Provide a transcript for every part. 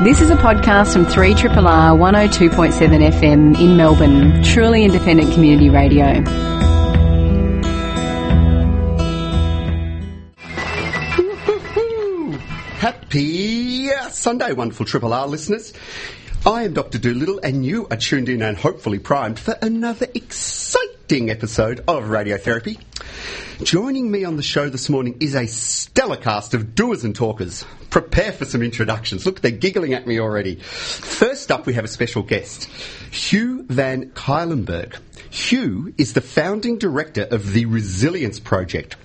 This is a podcast from 3RRR 102.7 FM in Melbourne, truly independent community radio. Happy Sunday, wonderful Triple R listeners. I am Dr. Doolittle, and you are tuned in and hopefully primed for another exciting episode of Radiotherapy. Joining me on the show this morning is a stellar cast of doers and talkers. Prepare for some introductions. Look, they're giggling at me already. First up, we have a special guest, Hugh Van Cuylenburg. Hugh is the founding director of the Resilience Project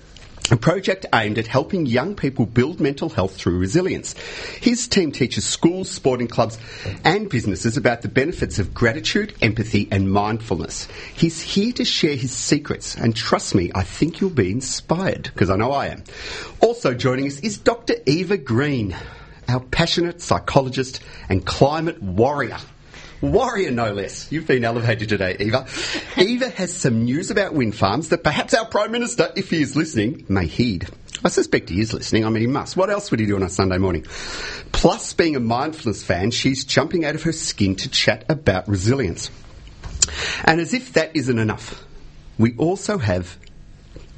a project aimed at helping young people build mental health through resilience. His team teaches schools, sporting clubs, and businesses about the benefits of gratitude, empathy, and mindfulness. He's here to share his secrets, and trust me, I think you'll be inspired, because I know I am. Also joining us is Dr. Eva Green, our passionate psychologist and climate warrior warrior no less. You've been elevated today, Eva. Eva has some news about wind farms that perhaps our Prime Minister, if he is listening, may heed. I suspect he is listening. I mean, he must. What else would he do on a Sunday morning? Plus, being a mindfulness fan, she's jumping out of her skin to chat about resilience. And as if that isn't enough, we also have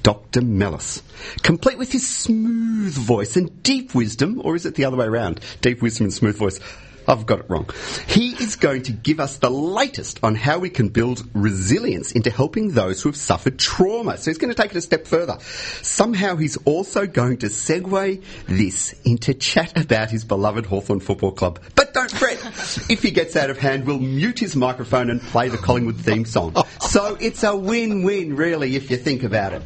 Dr. Malice, complete with his smooth voice and deep wisdom, or is it the other way around? Deep wisdom and smooth voice. I've got it wrong. He is going to give us the latest on how we can build resilience into helping those who have suffered trauma. So he's going to take it a step further. Somehow he's also going to segue this into chat about his beloved Hawthorn Football Club. But don't fret. if he gets out of hand, we'll mute his microphone and play the Collingwood theme song. So it's a win-win, really, if you think about it.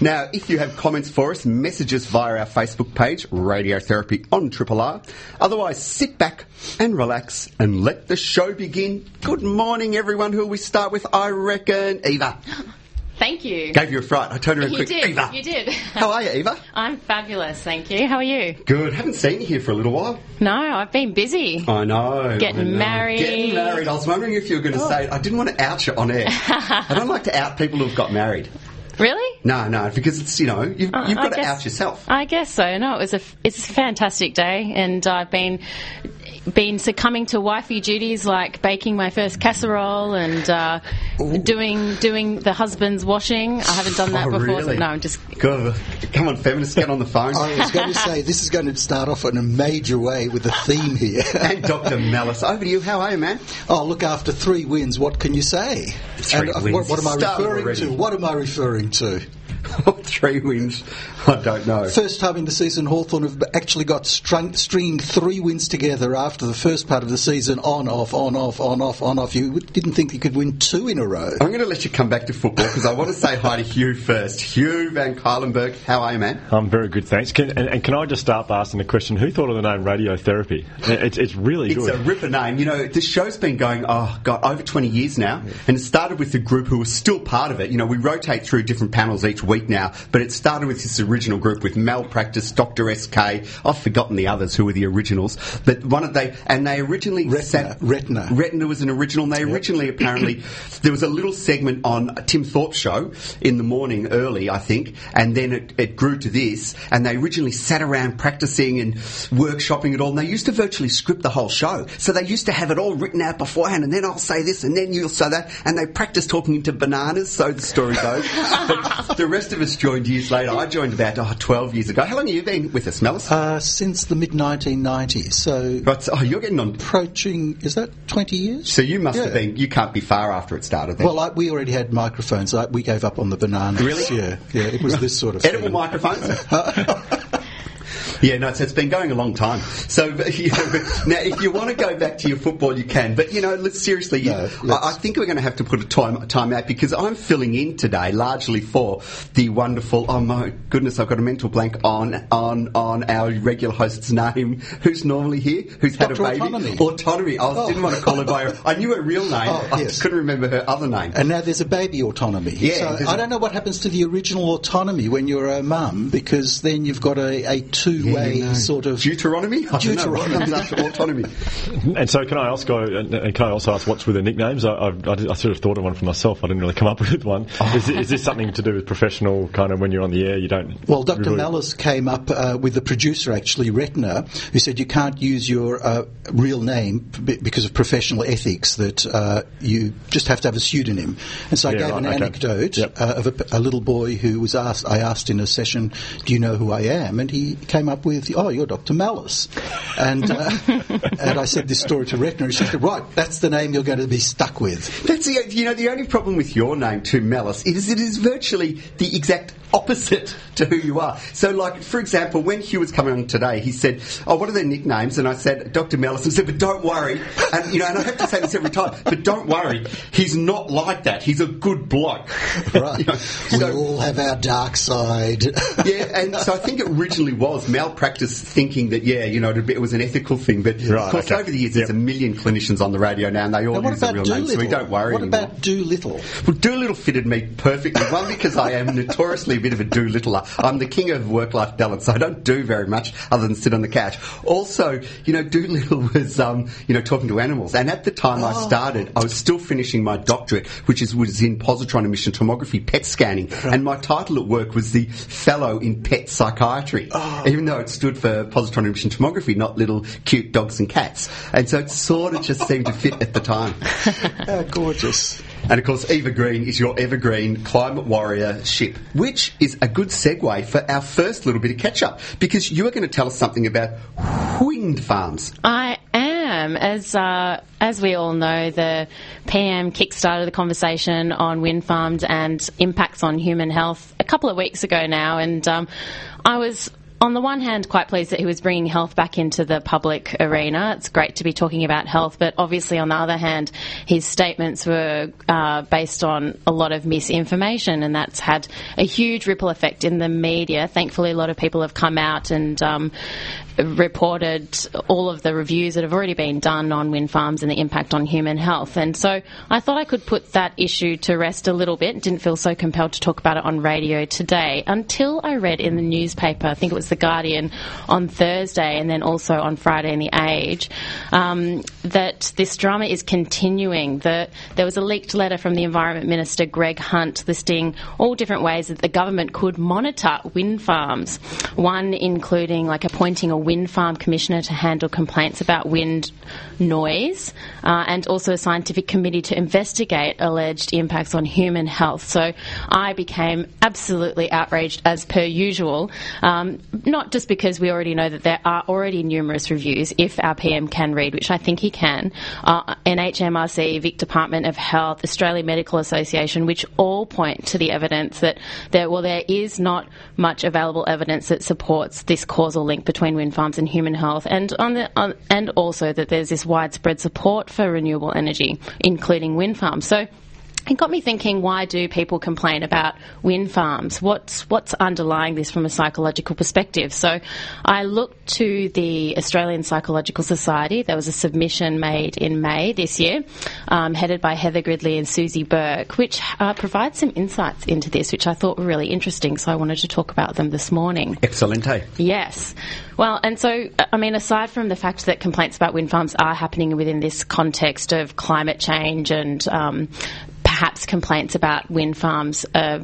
Now, if you have comments for us, message us via our Facebook page, Radiotherapy on Triple R. Otherwise, sit back and relax and let the show begin. Good morning, everyone. Who will we start with? I reckon Eva. Thank you. Gave you a fright. I told her a You quick did. Eva. You did. How are you, Eva? I'm fabulous, thank you. How are you? Good. Haven't seen you here for a little while. No, I've been busy. I know. Getting I know. married. Getting married. I was wondering if you were going to Oh. say. I didn't want to out you on air. I don't like to out people who've got married. Really? No, no, because it's you know you've, Uh, you've got to out yourself. I guess so. No, it was a it's a fantastic day, and I've been been succumbing to wifey duties like baking my first casserole and uh, doing doing the husband's washing. I haven't done that Oh, before. so- really? no, I'm just God, come on, feminists, get on the phone. I was going to say this is going to start off in a major way with a theme here. and Dr. Malice, over to you. How are you, man? oh, look, after three wins, what can you say? Three and uh, wins. What, what am I Started referring already. to? What am I referring to? Three wins. I don't know. First time in the season, Hawthorn have actually got strung, stringed three wins together after the first part of the season, on, off, on, off, on, off, on, off. You didn't think you could win two in a row. I'm going to let you come back to football because I want to say hi to Hugh first. Hugh Van Cuylenburg, how are you, man? I'm very good, thanks. Can, and, and can I just start by asking the question: Who thought of the name radiotherapy? It's, it's really It's good. a ripper name. You know, this show's been going, oh, God, over 20 years now. And it started with the group who was still part of it. You know, we rotate through different panels each week now, but it started with this original group with Malpractice, Dr. SK. I've forgotten the others who were the originals. But one of they, and they originally Retina, sat- Retina. Retina was an original. And they originally apparently, there was a little segment on Tim Thorpe's show in the morning early, I think, and then it, it grew to this. And they originally sat around practicing and workshopping it all. And they used to virtually script the whole show. So they used to have it all written out beforehand, and then I'll say this, and then you'll say that. And they practiced talking into bananas, so the story goes. but the rest of us joined years later. I joined about oh, 12 years ago. How long have you been with us, Malice? Uh, since the mid 1990s, so Right, so- oh, you're getting on. approaching, is that 20 years? So you must have been, you can't be far after it started then. Well, I, we already had microphones. I, we gave up on the bananas. Really? Yeah, yeah. It was this sort of Edible thing. microphones. Yeah, no, so it's been going a long time. So, you know, now if you want to go back to your football, you can. But, you know, let's seriously, No, I, let's- I think we're going to have to put a time, time out because I'm filling in today largely for the wonderful, oh my goodness, I've got a mental blank on, on, on our regular host's name, who's normally here, who's had Dr. a baby. Autonomy. Autonomy. I was, didn't want to call her by her, I knew her real name. Oh, I yes. couldn't remember her other name. And now there's a baby autonomy. Yeah, So I don't know what happens to the original autonomy when you're a mum because then you've got a, a two-way Yeah, no. sort of. Deuteronomy? I don't know. What Deuteronomy. comes autonomy? and so, can I ask? Go, and and can I also ask what's with the nicknames? I, I, I, sort of thought of one for myself. I didn't really come up with one. Is, it- is this something to do with professional kind of when you're on the air? You don't. Well, Dr. really- Malice came up uh, with the producer, actually, Retina, who said you can't use your uh, real name because of professional ethics that uh, you just have to have a pseudonym. And so I Yeah, gave right, an okay. anecdote Yep. uh, of a, a little boy who was asked. I asked in a session, "Do you know who I am?" And he came up with, "Oh, you're Dr. Malice." And uh, and I said this story to Retina, and she said, "Right, that's the name you're going to be stuck with." That's the, you know the only problem with your name too, Malice, is it is virtually the exact opposite to who you are. So, like for example, when Hugh was coming on today, he said, "Oh, what are their nicknames?" And I said, "Dr. Malice," and he said, "But don't worry." And you know, and I have to say this every time, but don't worry, he's not like that. He's a good bloke. Right. You know, we so- all have our dark side. yeah, and so I think it originally was malpractice thinking that, yeah, you know, it'd be- it was an ethical thing. But Right, of course, okay. over the years, there's a million clinicians on the radio now, and they all what use their about real names, so we don't worry What anymore. about Doolittle? Well, Doolittle fitted me perfectly. One, because I am notoriously a bit of a Doolittler. I'm the king of work-life balance, so I don't do very much other than sit on the couch. Also, you know, Doolittle was, um, you know, talking to animals. And at the time I started, I was still finishing my doctorate, which is was in positron emission tomography, PET scanning. And my title at work was the Fellow in Pet Psychiatry, even though it stood for positron emission tomography, not little cute dogs and cats. And so it sort of just seemed to fit at the time. How gorgeous. And of course, Eva Green is your evergreen climate warrior ship, which is a good segue for our first little bit of catch up because you are going to tell us something about wind farms. I am, as uh, as we all know, the PM kickstarted the conversation on wind farms and impacts on human health a couple of weeks ago now, and um, I was. On the one hand, quite pleased that he was bringing health back into the public arena. It's great to be talking about health, but obviously, on the other hand, his statements were uh, based on a lot of misinformation, and that's had a huge ripple effect in the media. Thankfully, a lot of people have come out and um, reported all of the reviews that have already been done on wind farms and the impact on human health. And so I thought I could put that issue to rest a little bit. Didn't feel so compelled to talk about it on radio today until I read in the newspaper, I think it was The Guardian, on Thursday and then also on Friday in The Age, um, that this drama is continuing. The, there was a leaked letter from the Environment Minister, Greg Hunt, listing all different ways that the government could monitor wind farms. One including like appointing a wind farm commissioner to handle complaints about wind noise, uh, and also a scientific committee to investigate alleged impacts on human health. So I became absolutely outraged as per usual, um, not just because we already know that there are already numerous reviews, if our PM can read, which I think he can, uh, NHMRC, Vic Department of Health, Australian Medical Association, which all point to the evidence that there, well, there is not much available evidence that supports this causal link between wind farms and human health, and on the on, and also that there's this widespread support for renewable energy, including wind farms. So. It got me thinking, why do people complain about wind farms? What's, what's underlying this from a psychological perspective? So I looked to the Australian Psychological Society. There was a submission made in May this year, um, headed by Heather Gridley and Susie Burke, which uh, provides some insights into this, which I thought were really interesting. So I wanted to talk about them this morning. Excelente. Yes. Well, and so, I mean, aside from the fact that complaints about wind farms are happening within this context of climate change and um, perhaps complaints about wind farms. Uh,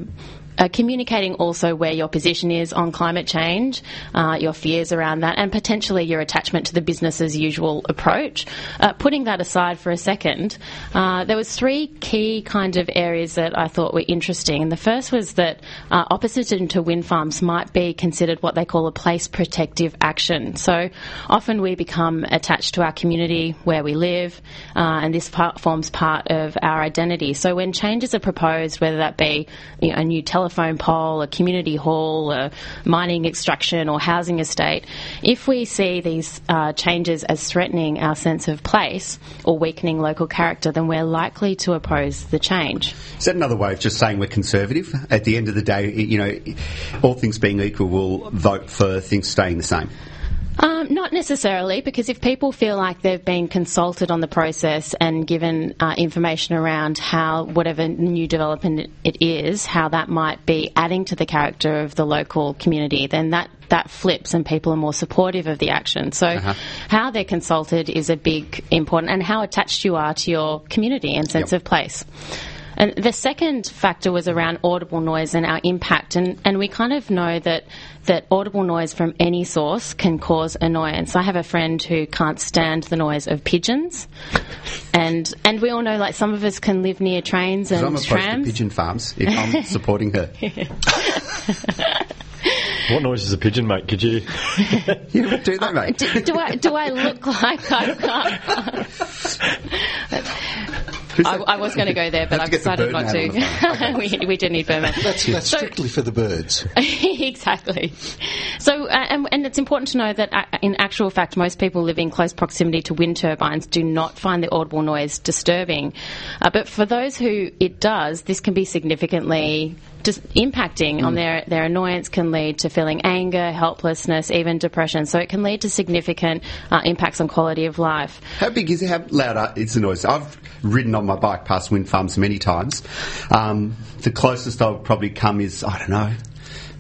uh, communicating also where your position is on climate change, uh, your fears around that, and potentially your attachment to the business as usual approach. Uh, putting that aside for a second, uh, there was three key kind of areas that I thought were interesting. And the first was that uh, opposition to wind farms might be considered what they call a place protective action. So often we become attached to our community where we live, uh, and this part forms part of our identity. So when changes are proposed, whether that be you know, a new telephone pole, a community hall, a mining extraction, or housing estate, if we see these uh, changes as threatening our sense of place or weakening local character, then we're likely to oppose the change. Is that another way of just saying we're conservative? At the end of the day, you know, all things being equal, we'll vote for things staying the same. Um, not necessarily, because if people feel like they've been consulted on the process and given uh, information around how whatever new development it is, how that might be adding to the character of the local community, then that that flips and people are more supportive of the action. So, how they're consulted is a big important, and how attached you are to your community and sense Yep. of place. And the second factor was around audible noise and our impact. And, and we kind of know that, that audible noise from any source can cause annoyance. I have a friend who can't stand the noise of pigeons. And, and we all know, like, some of us can live near trains and I'm opposed trams. to pigeon farms if I'm supporting her. What noise does a pigeon make? Could you? You would do that, mate. do, do I do I look like I can't? I. I was going to go there, but I've to get the decided not to. we, we do need Birdman. That's, that's So- strictly for the birds. exactly. So, uh, and, and it's important to know that uh, in actual fact, most people living close proximity to wind turbines do not find the audible noise disturbing. Uh, but for those who it does, this can be significantly just impacting on their, their annoyance can lead to feeling anger, helplessness, even depression. So it can lead to significant uh, impacts on quality of life. How big is it? How loud is the noise? I've ridden on my bike past wind farms many times. Um, the closest I would probably come is, I don't know,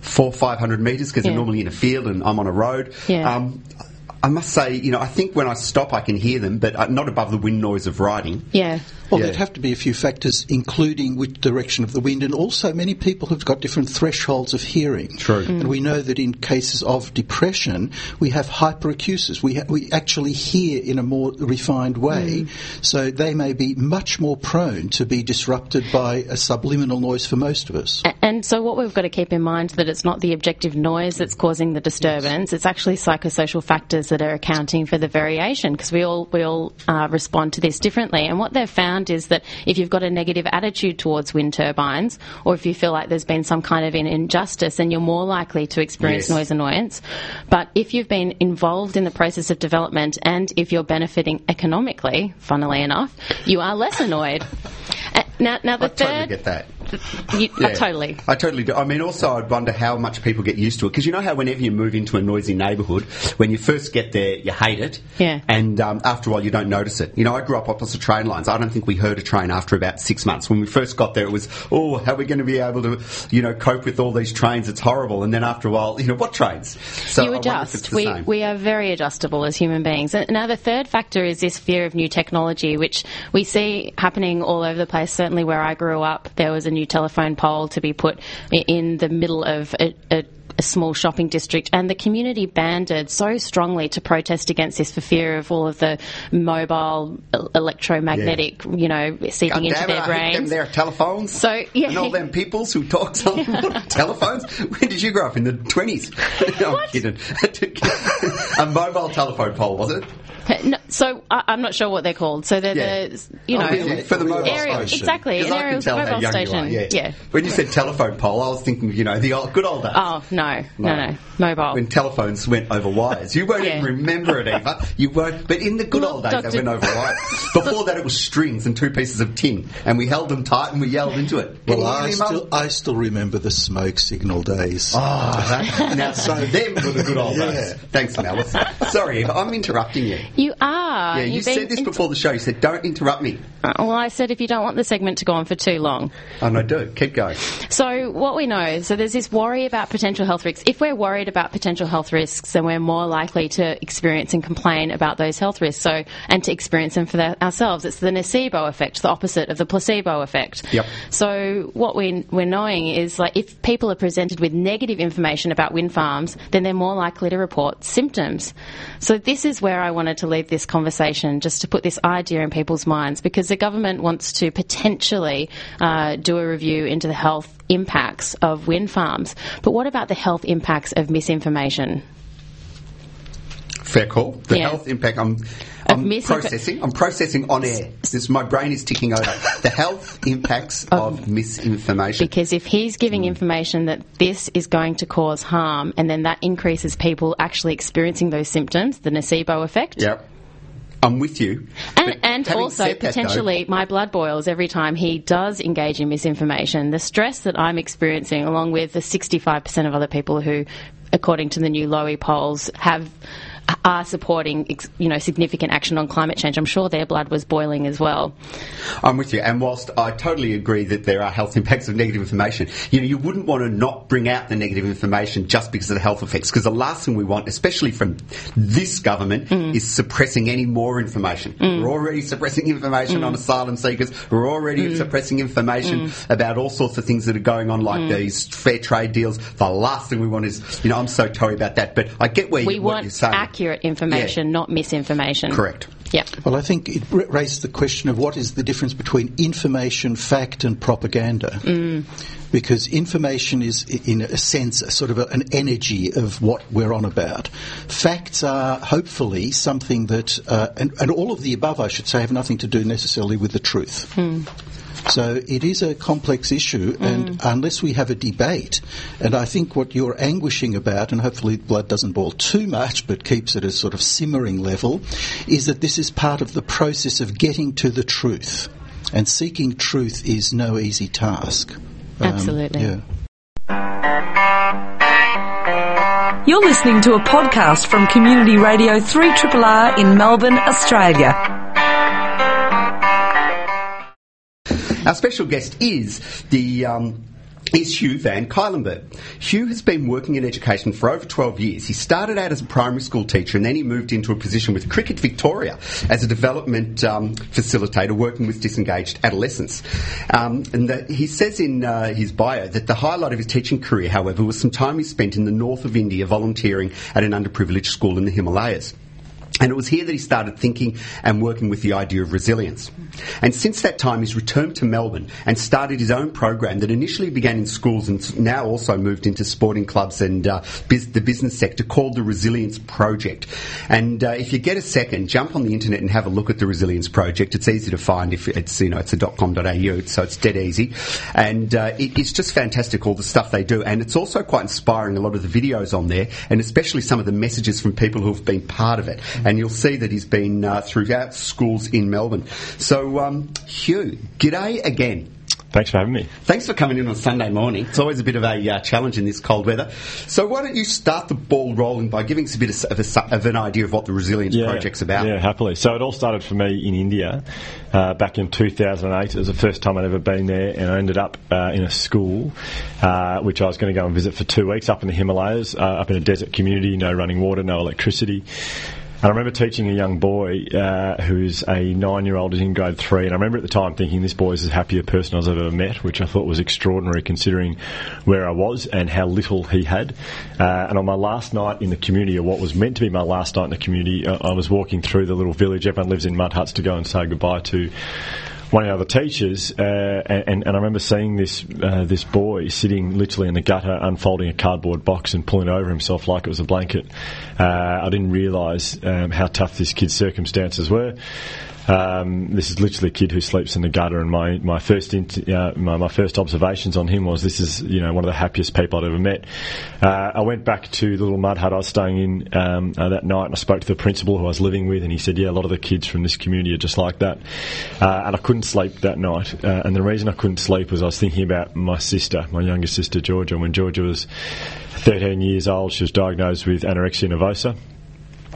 four, five hundred metres because Yeah. they're normally in a field and I'm on a road. Yeah. Um, I must say, you know, I think when I stop I can hear them, but uh, not above the wind noise of riding. Yeah. Well, Yeah. there'd have to be a few factors, including which direction of the wind, and also many people have got different thresholds of hearing. True. And we know that in cases of depression, we have hyperacusis. We, ha- we actually hear in a more refined way, so they may be much more prone to be disrupted by a subliminal noise for most of us. A- And so, what we've got to keep in mind that it's not the objective noise that's causing the disturbance. It's actually psychosocial factors that are accounting for the variation because we all we all uh, respond to this differently. And what they've found is that if you've got a negative attitude towards wind turbines, or if you feel like there's been some kind of injustice, then you're more likely to experience Yes. noise annoyance. But if you've been involved in the process of development and if you're benefiting economically, funnily enough, you are less annoyed. Uh, Now, now the I third, get that. you, Yeah. totally. I totally do. I mean, also, I'd wonder how much people get used to it. Because you know how whenever you move into a noisy neighbourhood, when you first get there, you hate it. Yeah. And um, after a while, you don't notice it. You know, I grew up opposite train lines. I don't think we heard a train after about six months. When we first got there, it was, oh, how are we going to be able to, you know, cope with all these trains? It's horrible. And then after a while, you know, what trains? So you I adjust. We, same. we are very adjustable as human beings. And now the third factor is this fear of new technology, which we see happening all over the place. Certainly where I grew up, there was a new telephone pole to be put in the middle of a, a a small shopping district, and the community banded so strongly to protest against this for fear of all of the mobile el- electromagnetic, you know, seeping God into it, their I hate them brains. there telephones. So, yeah. And all them peoples who talk on telephones. When did you grow up? In the 20s? no, I'm kidding. a mobile telephone pole, was it? Uh, no, so I, I'm not sure what they're called. So they're Yeah. the, you know, Oh, really? For the mobile aerial, station. exactly, an aerial mobile station. Yeah. yeah. When you said telephone pole, I was thinking, you know, the old, good old days. Oh no, no, no, no. mobile. When telephones went over wires. You won't Yeah. even remember it, Eva. You won't. But in the good Look, old days, Doctor- they went over wires. Before that, it was strings and two pieces of tin. And we held them tight and we yelled into it. Well, I hear me, Mum? still, I still remember the smoke signal days. Oh, that, now, so them were the good old Yeah. days. Thanks, Malice. Sorry, Eva, I'm interrupting you. you are. Yeah, you You've said this in- before the show. You said, don't interrupt me. Uh, well, I said if you don't want the segment to go on for too long. And I do. Keep going. So what we know, so there's this worry about potential health risks. If we're worried about potential health risks, then we're more likely to experience and complain about those health risks. So and to experience them for the, ourselves. It's the nocebo effect, the opposite of the placebo effect. Yep. So what we, we're knowing is like if people are presented with negative information about wind farms, then they're more likely to report symptoms. So this is where I wanted to leave this conversation, just to put this idea in people's minds, because the government wants to potentially uh, do a review into the health impacts of wind farms. But what about the health impacts of misinformation? Fair call. The Yeah. health impact. I'm, I'm processing. I'm processing on air. This, my brain is ticking over. The health impacts oh. of misinformation. Because if he's giving hmm. information that this is going to cause harm, and then that increases people actually experiencing those symptoms, the nocebo effect. Yep. I'm with you. And, and also that, though- potentially my blood boils every time he does engage in misinformation. The stress that I'm experiencing, along with the 65% of other people who, according to the new Lowy polls, have are supporting, you know, significant action on climate change. I'm sure their blood was boiling as well. I'm with you. And whilst I totally agree that there are health impacts of negative information, you know, you wouldn't want to not bring out the negative information just because of the health effects. Because the last thing we want, especially from this government, Mm. is suppressing any more information. We're already suppressing information Mm. on asylum seekers. We're already suppressing information about all sorts of things that are going on, like Mm. these fair trade deals. The last thing we want is, you know, I'm so sorry about that, but I get where We you, what you're saying. Accurate information, not misinformation. Correct. Yep. Well, I think it ra- raised the question of what is the difference between information, fact, and propaganda. Because information is, in a sense, a sort of a, an energy of what we're on about. Facts are hopefully something that, uh, and, and all of the above, I should say, have nothing to do necessarily with the truth. So it is a complex issue, and unless we have a debate, and I think what you're anguishing about, and hopefully blood doesn't boil too much, but keeps it at a sort of simmering level, is that this is part of the process of getting to the truth. And seeking truth is no easy task. Um, Absolutely. yeah. You're listening to a podcast from Community Radio 3RR in Melbourne, Australia. Our special guest is the um, is Hugh Van Cuylenburg. Hugh has been working in education for over 12 years. He started out as a primary school teacher and then he moved into a position with Cricket Victoria as a development um, facilitator working with disengaged adolescents. Um, and that he says in uh, his bio that the highlight of his teaching career, however, was some time he spent in the north of India volunteering at an underprivileged school in the Himalayas. And it was here that he started thinking and working with the idea of resilience. And since that time, he's returned to Melbourne and started his own program that initially began in schools and now also moved into sporting clubs and uh, bus- the business sector called the Resilience Project. And uh, if you get a second, jump on the internet and have a look at the Resilience Project. It's easy to find if it's, you know, it's a .com.au, so it's dead easy. And uh, it, it's just fantastic, all the stuff they do. And it's also quite inspiring, a lot of the videos on there, and especially some of the messages from people who have been part of it. And you'll see that he's been uh, throughout schools in Melbourne. So, um, Hugh, g'day again. Thanks for having me. Thanks for coming in on Sunday morning. It's always a bit of a uh, challenge in this cold weather. So why don't you start the ball rolling by giving us a bit of, of, a, of an idea of what the Resilience Project's about? Yeah, happily. So it all started for me in India uh, back in 2008. It was the first time I'd ever been there, and I ended up uh, in a school uh, which I was going to go and visit for two weeks up in the Himalayas, uh, up in a desert community, no running water, no electricity. And I remember teaching a young boy uh, who's a nine-year-old in grade three, and I remember at the time thinking this boy is the happiest person I've ever met, which I thought was extraordinary considering where I was and how little he had. Uh, and on my last night in the community, or what was meant to be my last night in the community, I, I was walking through the little village. Everyone lives in mud huts to go and say goodbye to one of the other teachers, uh, and, and I remember seeing this uh, this boy sitting literally in the gutter, unfolding a cardboard box and pulling it over himself like it was a blanket. Uh, I didn't realise um, how tough this kid's circumstances were. Um, this is literally a kid who sleeps in the gutter, and my my first int- uh, my, my first observations on him was this is you know one of the happiest people I'd ever met. Uh, I went back to the little mud hut I was staying in um, uh, that night, and I spoke to the principal who I was living with, and he said, "Yeah, a lot of the kids from this community are just like that." Uh, and I couldn't sleep that night, uh, and the reason I couldn't sleep was I was thinking about my sister, my younger sister Georgia. When Georgia was 13 years old, she was diagnosed with anorexia nervosa.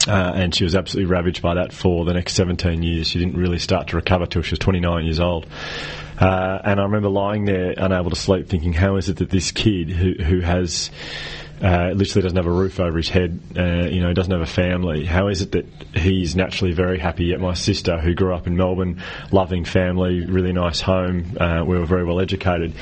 Uh, and she was absolutely ravaged by that for the next 17 years. She didn't really start to recover till she was 29 years old. Uh, and I remember lying there unable to sleep thinking, how is it that this kid who, who has uh, literally doesn't have a roof over his head, uh, you know, doesn't have a family. How is it that he's naturally very happy? Yet my sister, who grew up in Melbourne, loving family, really nice home, uh, we were very well educated.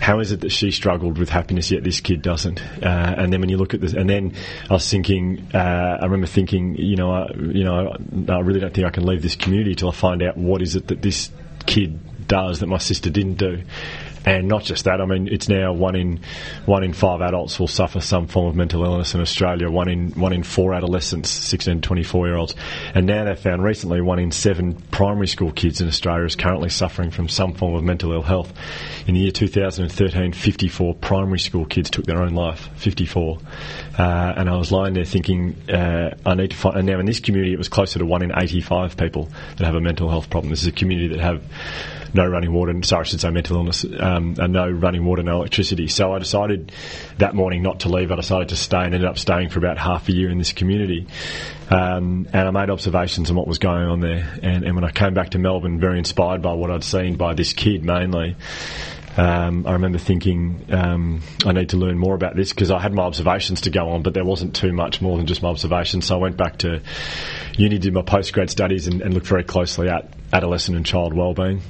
How is it that she struggled with happiness yet this kid doesn't? Uh, and then when you look at this, and then I was thinking, uh, I remember thinking, you know, I, you know, I really don't think I can leave this community till I find out what is it that this kid does that my sister didn't do. And not just that, I mean, it's now one in one in five adults will suffer some form of mental illness in Australia. One in one in four adolescents, 16 to 24 year olds, and now they've found recently one in seven primary school kids in Australia is currently suffering from some form of mental ill health. In the year 2013, 54 primary school kids took their own life. 54, uh, and I was lying there thinking, uh, I need to find. And now in this community, it was closer to one in 85 people that have a mental health problem. This is a community that have no running water, sorry, I should say mental illness, um, and no running water, no electricity. So I decided that morning not to leave. I decided to stay and ended up staying for about half a year in this community. Um, and I made observations on what was going on there. And, and when I came back to Melbourne, very inspired by what I'd seen by this kid mainly, um, I remember thinking um, I need to learn more about this because I had my observations to go on, but there wasn't too much more than just my observations. So I went back to uni, did my postgrad studies, and, and looked very closely at adolescent and child wellbeing,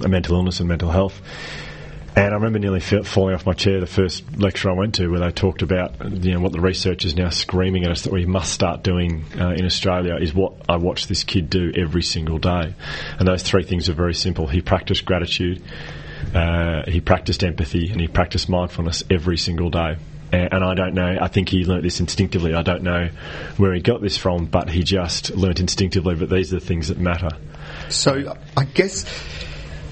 mental illness and mental health. And I remember nearly falling off my chair the first lecture I went to, where they talked about you know what the research is now screaming at us that we must start doing uh, in Australia is what I watched this kid do every single day, and those three things are very simple. He practiced gratitude, uh, he practiced empathy, and he practiced mindfulness every single day. And, and I don't know. I think he learnt this instinctively. I don't know where he got this from, but he just learnt instinctively. But these are the things that matter. So I guess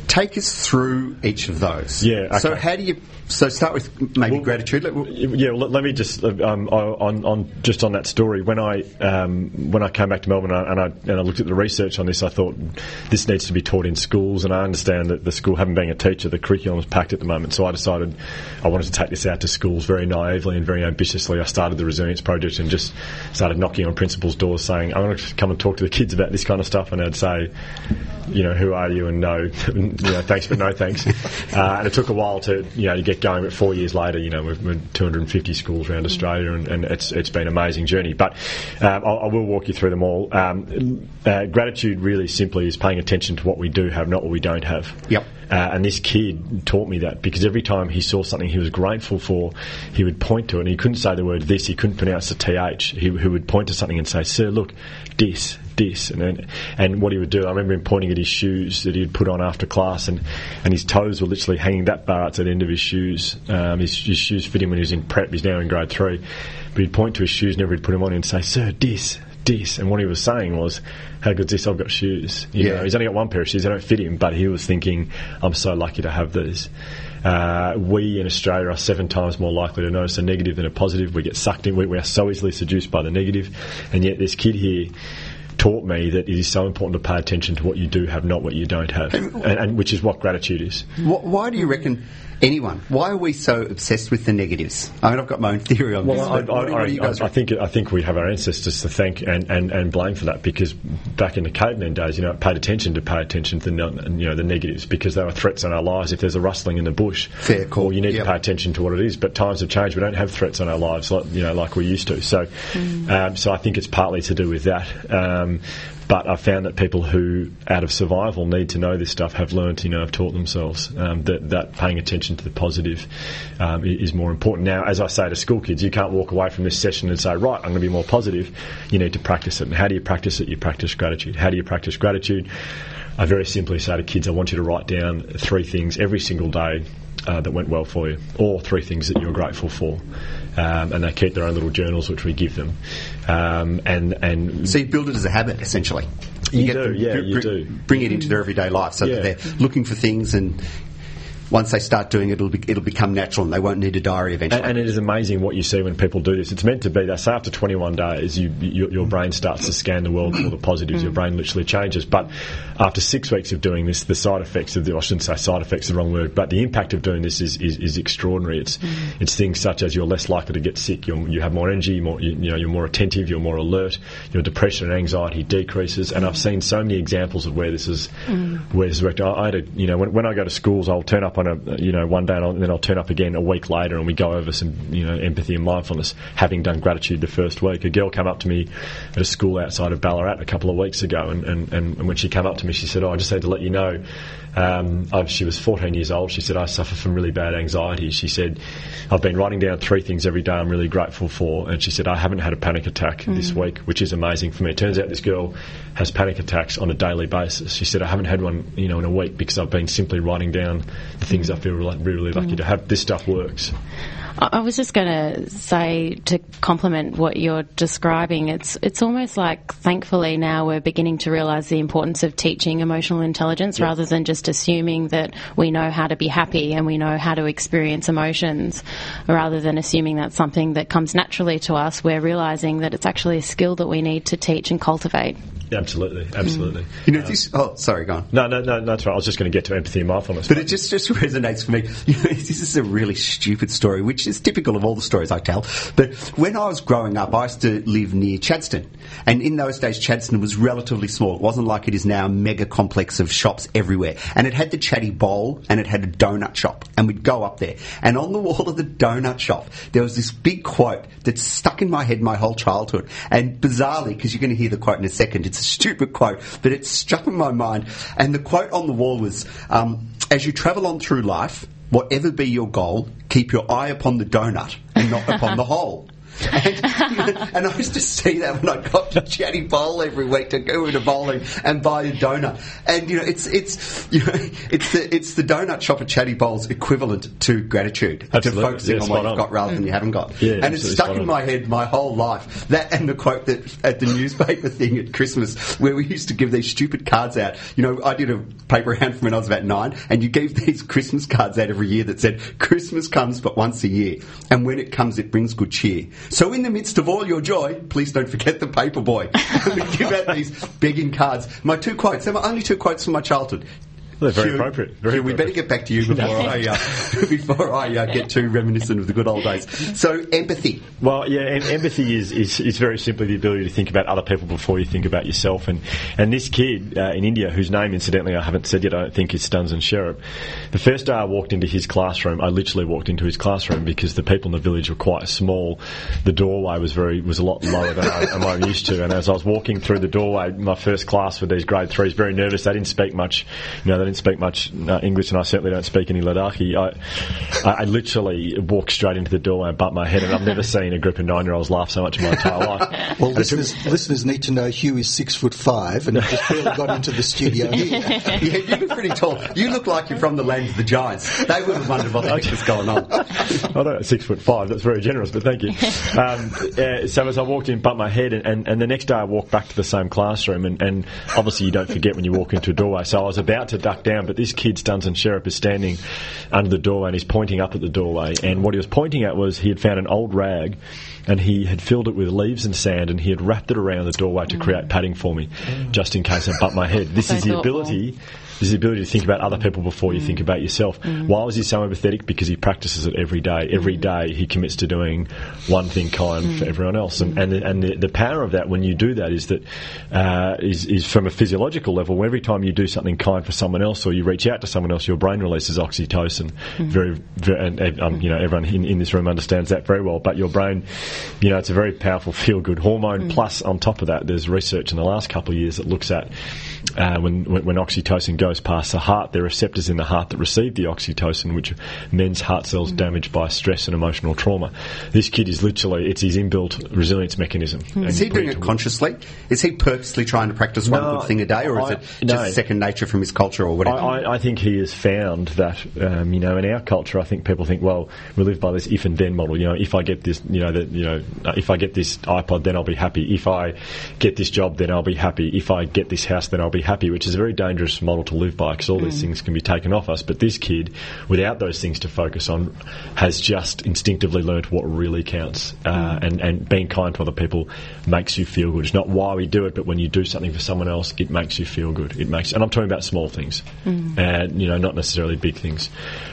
take us through each of those. Yeah, So how do you? So start with maybe Well, gratitude. Yeah, well, let- me just uh, um, on, on just on that story. When I um, when I came back to Melbourne and I, and I and I looked at the research on this, I thought this needs to be taught in schools. And I understand that the school, having been a teacher, the curriculum is packed at the moment. So I decided I wanted to take this out to schools very naively and very ambitiously. I started the Resilience Project and just started knocking on principals' doors, saying, "I want to come and talk to the kids about this kind of stuff." And I'd say, "You know, who are you?" And no, you know, thanks, but no thanks. Uh, and it took a while to you know to get going. But four years later, you know, we've, we're 250 schools around Australia, and, and it's it's been an amazing journey. But um, I'll, I will walk you through them all. Um, uh, gratitude really simply is paying attention to what we do have, not what we don't have. Yep. Uh, and this kid taught me that because every time he saw something he was grateful for, he would point to it. And he couldn't say the word this, he couldn't pronounce the th. He, he would point to something and say, "Sir, look, this, this," and then, and what he would do. I remember him pointing at his shoes that he'd put on after class, and, and his toes were literally hanging that far to the end of his shoes. Um, his, his shoes fit him when he was in prep. He's now in grade three, but he'd point to his shoes whenever he'd put them on and say, "Sir, this." This and what he was saying was, "How good's this? I've got shoes. You Yeah. know, he's only got one pair of shoes. They don't fit him, but he was thinking, I'm so lucky to have these. Uh, we in Australia are seven times more likely to notice a negative than a positive. We get sucked in. We, we are so easily seduced by the negative, and yet this kid here taught me that it is so important to pay attention to what you do have, not what you don't have, and, and which is what gratitude is. Why do you reckon anyone? Why are we so obsessed with the negatives? I mean, I've got my own theory on this. Well, I, but what, do- what do you guys I, I think I think we have our ancestors to thank and, and, and blame for that because back in the caveman days, you know, it paid attention to pay attention to the you know the negatives because there were threats on our lives. If there's a rustling in the bush, Fair call, well, you need yep. to pay attention to what it is. But times have changed; we don't have threats on our lives like you know like we used to. So, um, so I think it's partly to do with that. Um, but I've found that people who, out of survival, need to know this stuff have learned, you know, have taught themselves um, that, that paying attention to the positive um, is more important. Now, as I say to school kids, you can't walk away from this session and say, right, I'm going to be more positive. You need to practice it. And how do you practice it? You practice gratitude. How do you practice gratitude? I very simply say to kids, I want you to write down three things every single day uh, that went well for you, or three things that you're grateful for. Um, and they keep their own little journals, which we give them. Um, and and So you build it as a habit, essentially. You get do, yeah, br- you do. Bring it into their everyday life so Yeah. that they're looking for things and once they start doing it, it'll, be, it'll become natural and they won't need a diary eventually. And, and it is amazing what you see when people do this. It's meant to be. They say after 21 days, you, your, your brain starts to scan the world for the positives. Your mm. brain literally changes. But after six weeks of doing this, the side effects of the, I shouldn't say side effects, is the wrong word, but the impact of doing this is, is, is extraordinary. It's, mm. it's things such as you're less likely to get sick. You're, you have more energy. More, you, you know, you're more attentive. You're more alert. Your depression and anxiety decreases. And I've seen so many examples of where this is, mm. where this has worked. I, I had a, you know, when, when I go to schools, I'll turn up on a, you know, one day and, I'll, then I'll turn up again a week later and we go over some, you know, empathy and mindfulness, having done gratitude the first week. A girl came up to me at a school outside of Ballarat a couple of weeks ago and, and, and when she came up to me, she said, oh, I just had to let you know, um, I, she was 14 years old. She said, I suffer from really bad anxiety. She said, I've been writing down three things every day I'm really grateful for. And she said, I haven't had a panic attack this week, which is amazing for me. It turns out this girl has panic attacks on a daily basis. She said, I haven't had one, you know, in a week because I've been simply writing down the things I feel really, really lucky mm. to have. This stuff works. I I was just going to say to complement what you're describing. It's it's almost like thankfully now we're beginning to realise the importance of teaching emotional intelligence rather than just assuming that we know how to be happy and we know how to experience emotions, rather than assuming that's something that comes naturally to us. We're realising that it's actually a skill that we need to teach and cultivate. Absolutely, mm. absolutely. You know, um, this. Oh, sorry, go on. No, no, no, that's right. I was just going to get to empathy and mindfulness. But it just, just resonates for me. You know, this is a really stupid story, which is typical of all the stories I tell. But when I was growing up, I used to live near Chadstone. And in those days, Chadstone was relatively small. It wasn't like it is now a mega complex of shops everywhere. And it had the Chatty Bowl and it had a donut shop. And we'd go up there. And on the wall of the donut shop, there was this big quote that stuck in my head my whole childhood. And bizarrely, because you're going to hear the quote in a second, it's a stupid quote, but it struck in my mind. And the quote on the wall was, um, as you travel on through life, whatever be your goal, keep your eye upon the donut and not upon the hole. And, and, I used to see that when I got to Chatty Bowl every week to go into bowling and buy a donut. And you know, it's it's you know, it's the it's the donut shop at Chatty Bowl's equivalent to gratitude Absolutely. to focusing Yeah, on what you've on. got rather than you haven't got. Yeah, and it's stuck in on. my head my whole life. That and the quote that at the newspaper thing at Christmas where we used to give these stupid cards out. You know, I did a paper round from when I was about nine, and you gave these Christmas cards out every year that said Christmas comes but once a year, and when it comes, it brings good cheer. So in the midst of all your joy, please don't forget the paper boy. we give out these begging cards. My two quotes. They're my only two quotes from my childhood. They're very Hugh, appropriate, very Hugh, we better get back to you before I uh, before I uh, get too reminiscent of the good old days. So empathy. Well, yeah, em- empathy is, is, is very simply the ability to think about other people before you think about yourself. And, and this kid uh, in India, whose name incidentally I haven't said yet, I don't think is Stanzin Sherab, the first day I walked into his classroom, I literally walked into his classroom because the people in the village were quite small. The doorway was very was a lot lower than I, am I'm used to. And as I was walking through the doorway, my first class with these grade threes, very nervous. They didn't speak much, you know, didn't speak much uh, English, and I certainly don't speak any Ladakhi. I, I, I literally walked straight into the doorway and bumped my head, and I've never seen a group of nine-year-olds laugh so much in my entire life. Well, listeners, listeners need to know Hugh is six foot five and just barely got into the studio here. Yeah, you look pretty tall. You look like you're from the land of the giants. They would have wondered what the heck was going on. I don't know, six foot five. That's very generous, but thank you. Um, uh, so as I walked in, bumped my head, and, and, and the next day I walked back to the same classroom, and, and obviously you don't forget when you walk into a doorway. So I was about to duck down, but this kid, Dunstan Sheriff, is standing under the doorway and he's pointing up at the doorway. And what he was pointing at was he had found an old rag. And he had filled it with leaves and sand, and he had wrapped it around the doorway to mm. create padding for me, just in case I bumped my head. This So is the thoughtful. ability is the ability to think about other people before you think mm. about yourself. Mm. Why was he so empathetic? Because he practices it every day. Every mm. day he commits to doing one thing kind for everyone else. And and, the, and the, the power of that when you do that is that uh, is is from a physiological level. Every time you do something kind for someone else or you reach out to someone else, your brain releases oxytocin. Very, very and, and, um, you know everyone in, in this room understands that very well. But your brain, you know, it's a very powerful feel good hormone. Plus, on top of that, there's research in the last couple of years that looks at uh, when, when when oxytocin goes past the heart, there are receptors in the heart that receive the oxytocin, which mends heart cells damaged by stress and emotional trauma. This kid is literally it's his inbuilt resilience mechanism. And Is he doing it it to work. consciously? Is he purposely trying to practice one No, good thing a day, or is I- it just no. second nature from his culture or I, whatever? I, I think he has found that, um, you know, in our culture, I think people think, well, we live by this if and then model. You know, if I get this, you know, that, you know, uh, if I get this iPod, then I'll be happy. If I get this job, then I'll be happy. If I get this house, then I'll be happy. Which is a very dangerous model to live by because all these things can be taken off us. But this kid, without those things to focus on, has just instinctively learned what really counts. Uh, and and being kind to other people makes you feel good. It's not why we do it, but when you do something for someone else, it makes you feel good. It makes, and I'm talking about small things, and you know, not necessarily big things.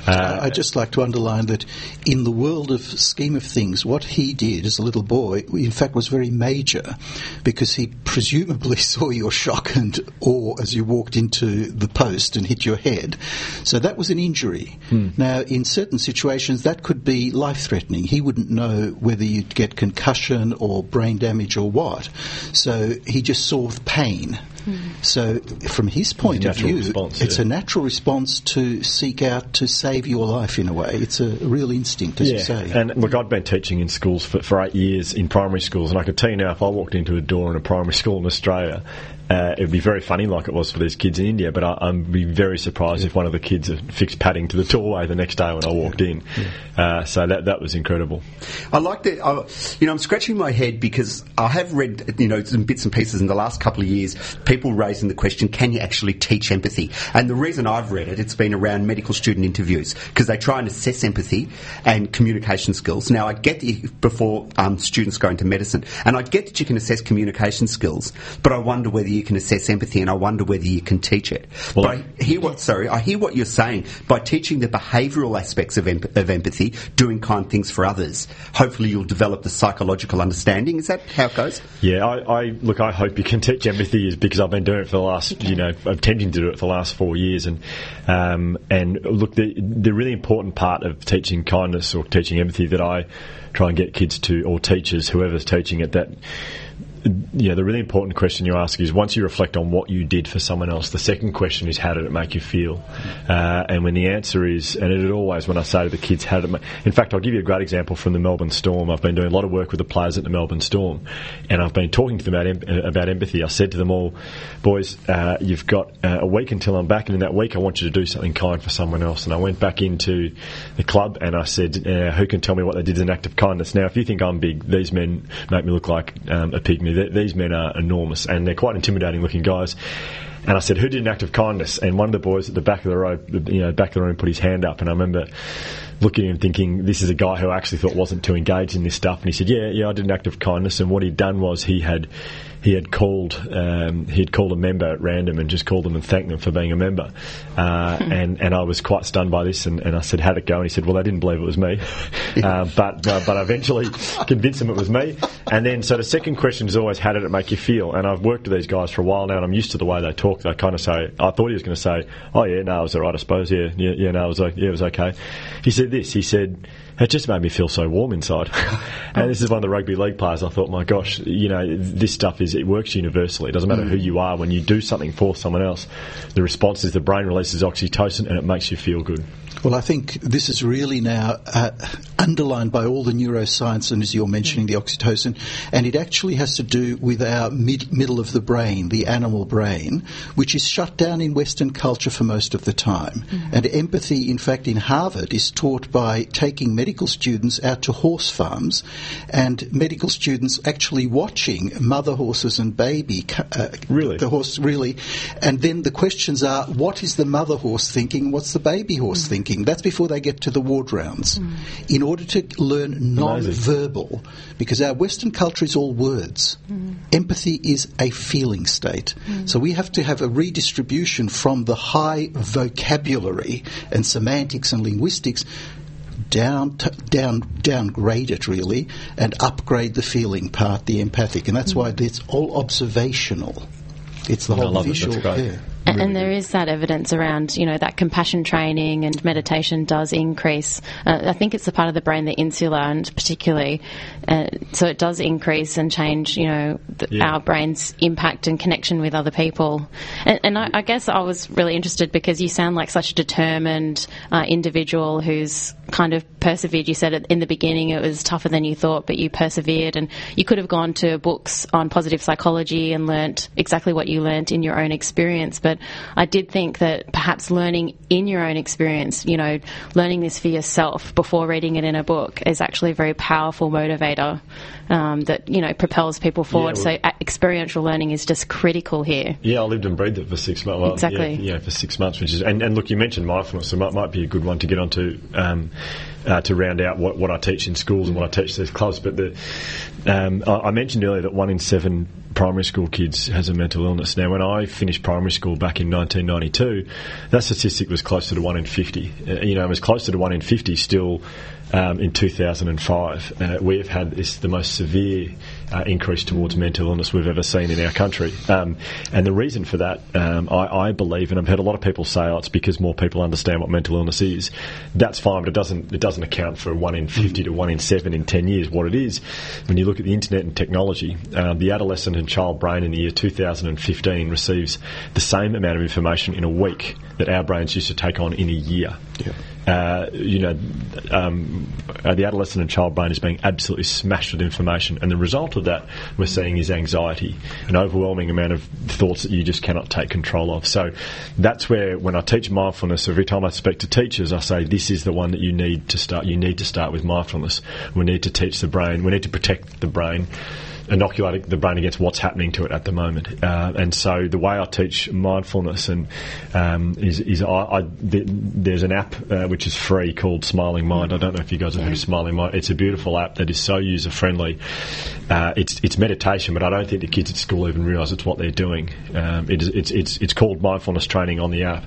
Uh, I'd just like to underline that in the world of scheme of things, what he did as a little boy, in fact, was very major because he presumably saw your shock and awe as you walked into the post and hit your head. So that was an injury. Hmm. Now, in certain situations, that could be life threatening. He wouldn't know whether you'd get concussion or brain damage or what. So he just saw the pain. Hmm. So, from his point of view, response, it's yeah. a natural response to seek out to save your life in a way. It's a real instinct, as you say. And look, I've been teaching in schools for, for eight years in primary schools, and I could tell you now, if I walked into a door in a primary school in Australia, uh, it would be very funny, like it was for these kids in India. But I, I'd be very surprised if one of the kids had fixed padding to the doorway the next day when I walked in. Uh, so that that was incredible. I like that. I, you know, I'm scratching my head because I have read, you know, some bits and pieces in the last couple of years. People raising the question: Can you actually teach empathy? And the reason I've read it, it's been around medical student interviews because they try and assess empathy and communication skills. Now, I get the, before um, students go into medicine, and I get that you can assess communication skills, but I wonder whether you you can assess empathy, and I wonder whether you can teach it. Well, but I hear what sorry, I hear what you're saying. By teaching the behavioural aspects of, emp- of empathy, doing kind things for others, hopefully you'll develop the psychological understanding. Is that how it goes? Yeah, I, I look. I hope you can teach empathy, is because I've been doing it for the last, you know, attempting to do it for the last four years, and um, and look, the the really important part of teaching kindness or teaching empathy that I try and get kids to or teachers, whoever's teaching it, that yeah, the really important question you ask is once you reflect on what you did for someone else, the second question is how did it make you feel? Uh, and when the answer is, and it always when I say to the kids, how did it make, in fact, I'll give you a great example from the Melbourne Storm. I've been doing a lot of work with the players at the Melbourne Storm, and I've been talking to them about, em- about empathy. I said to them all, boys, uh, you've got uh, a week until I'm back, and in that week I want you to do something kind for someone else. And I went back into the club and I said, uh, who can tell me what they did as an act of kindness? Now, if you think I'm big, these men make me look like um, a pygmy. Th- These men are enormous and they're quite intimidating looking guys. And I said, "Who did an act of kindness?" And one of the boys at the back of the row, you know, back of the room, put his hand up. And I remember looking and thinking, "This is a guy who I actually thought wasn't too engaged in this stuff." And he said, "Yeah, yeah, I did an act of kindness." And what he'd done was he had he had called um, he had called a member at random and just called them and thanked them for being a member. Uh, and and I was quite stunned by this. And, and I said, "How'd it go?" And he said, "Well, they didn't believe it was me, uh, but uh, but I eventually convinced them it was me." And then so the second question is always, "How did it make you feel?" And I've worked with these guys for a while now, and I'm used to the way they talk. They kind of say, "I thought he was going to say, oh yeah, no, it was all right, I suppose. Yeah, yeah, yeah, no, it was like, yeah, it was okay." He said this. He said it just made me feel so warm inside. and this is one of the rugby league players. I thought, my gosh, you know, this stuff is it works universally. It doesn't matter who you are. When you do something for someone else, the response is the brain releases oxytocin and it makes you feel good. Well, I think this is really now uh, underlined by all the neuroscience, and as you're mentioning, the oxytocin, and it actually has to do with our mid- middle of the brain, the animal brain, which is shut down in Western culture for most of the time. Mm-hmm. And empathy, in fact, in Harvard, is taught by taking medical students out to horse farms, and medical students actually watching mother horses and baby. Uh, Really? The horse, really. And then the questions are, what is the mother horse thinking? What's the baby horse mm. thinking? That's before they get to the ward rounds. Mm. In order to learn non-verbal, because our Western culture is all words. Mm. Empathy is a feeling state. Mm. So we have to have a redistribution from the high vocabulary and semantics and linguistics down, t- down, downgrade it really, and upgrade the feeling part, the empathic, and that's mm. why it's all observational. It's the I whole love it. That's visual. great. yeah. And, and there is that evidence around, you know, that compassion training and meditation does increase. Uh, I think it's the part of the brain, the insula, and particularly, uh, so it does increase and change, you know, the, Yeah. our brain's impact and connection with other people. And, and I, I guess I was really interested because you sound like such a determined uh, individual who's kind of persevered. You said in the beginning it was tougher than you thought, but you persevered, and you could have gone to books on positive psychology and learnt exactly what you learnt in your own experience. But I did think that perhaps learning in your own experience, you know, learning this for yourself before reading it in a book is actually a very powerful motivator um, that you know propels people forward. well- so uh, experiential learning is just critical here. Yeah, I lived and breathed it for six months. Well, Exactly. Yeah, yeah, for six months, which is and, and look, you mentioned mindfulness, so it might, might be a good one to get onto um, uh, to round out what, what I teach in schools and what I teach these clubs. But the um, I, I mentioned earlier that one in seven primary school kids has a mental illness. Now, when I finished primary school back in 1992, that statistic was closer to one in 50. Uh, you know, it was closer to one in 50 still. Um, in 2005, uh, we have had this the most severe uh, increase towards mental illness we've ever seen in our country. Um, and the reason for that, um, I, I believe, and I've heard a lot of people say, oh, it's because more people understand what mental illness is. That's fine, but it doesn't it doesn't account for one in 50 to one in seven in 10 years. What it is, when you look at the internet and technology, um, the adolescent and child brain in the year 2015 receives the same amount of information in a week that our brains used to take on in a year. Uh, you know, um, uh, the adolescent and child brain is being absolutely smashed with information, and the result of that we're seeing is anxiety, an overwhelming amount of thoughts that you just cannot take control of. So that's where, when I teach mindfulness, every time I speak to teachers, I say this is the one that you need to start. You need to start with mindfulness. We need to teach the brain. We need to protect the brain inoculate the brain against what's happening to it at the moment. Uh, and so the way I teach mindfulness and um, is, is I, I, th- there's an app uh, which is free called Smiling Mind. I don't know if you guys have heard of Smiling Mind. It's a beautiful app that is so user friendly. Uh, it's it's meditation, but I don't think the kids at school even realise it's what they're doing. Um, it is, it's it's it's called mindfulness training on the app.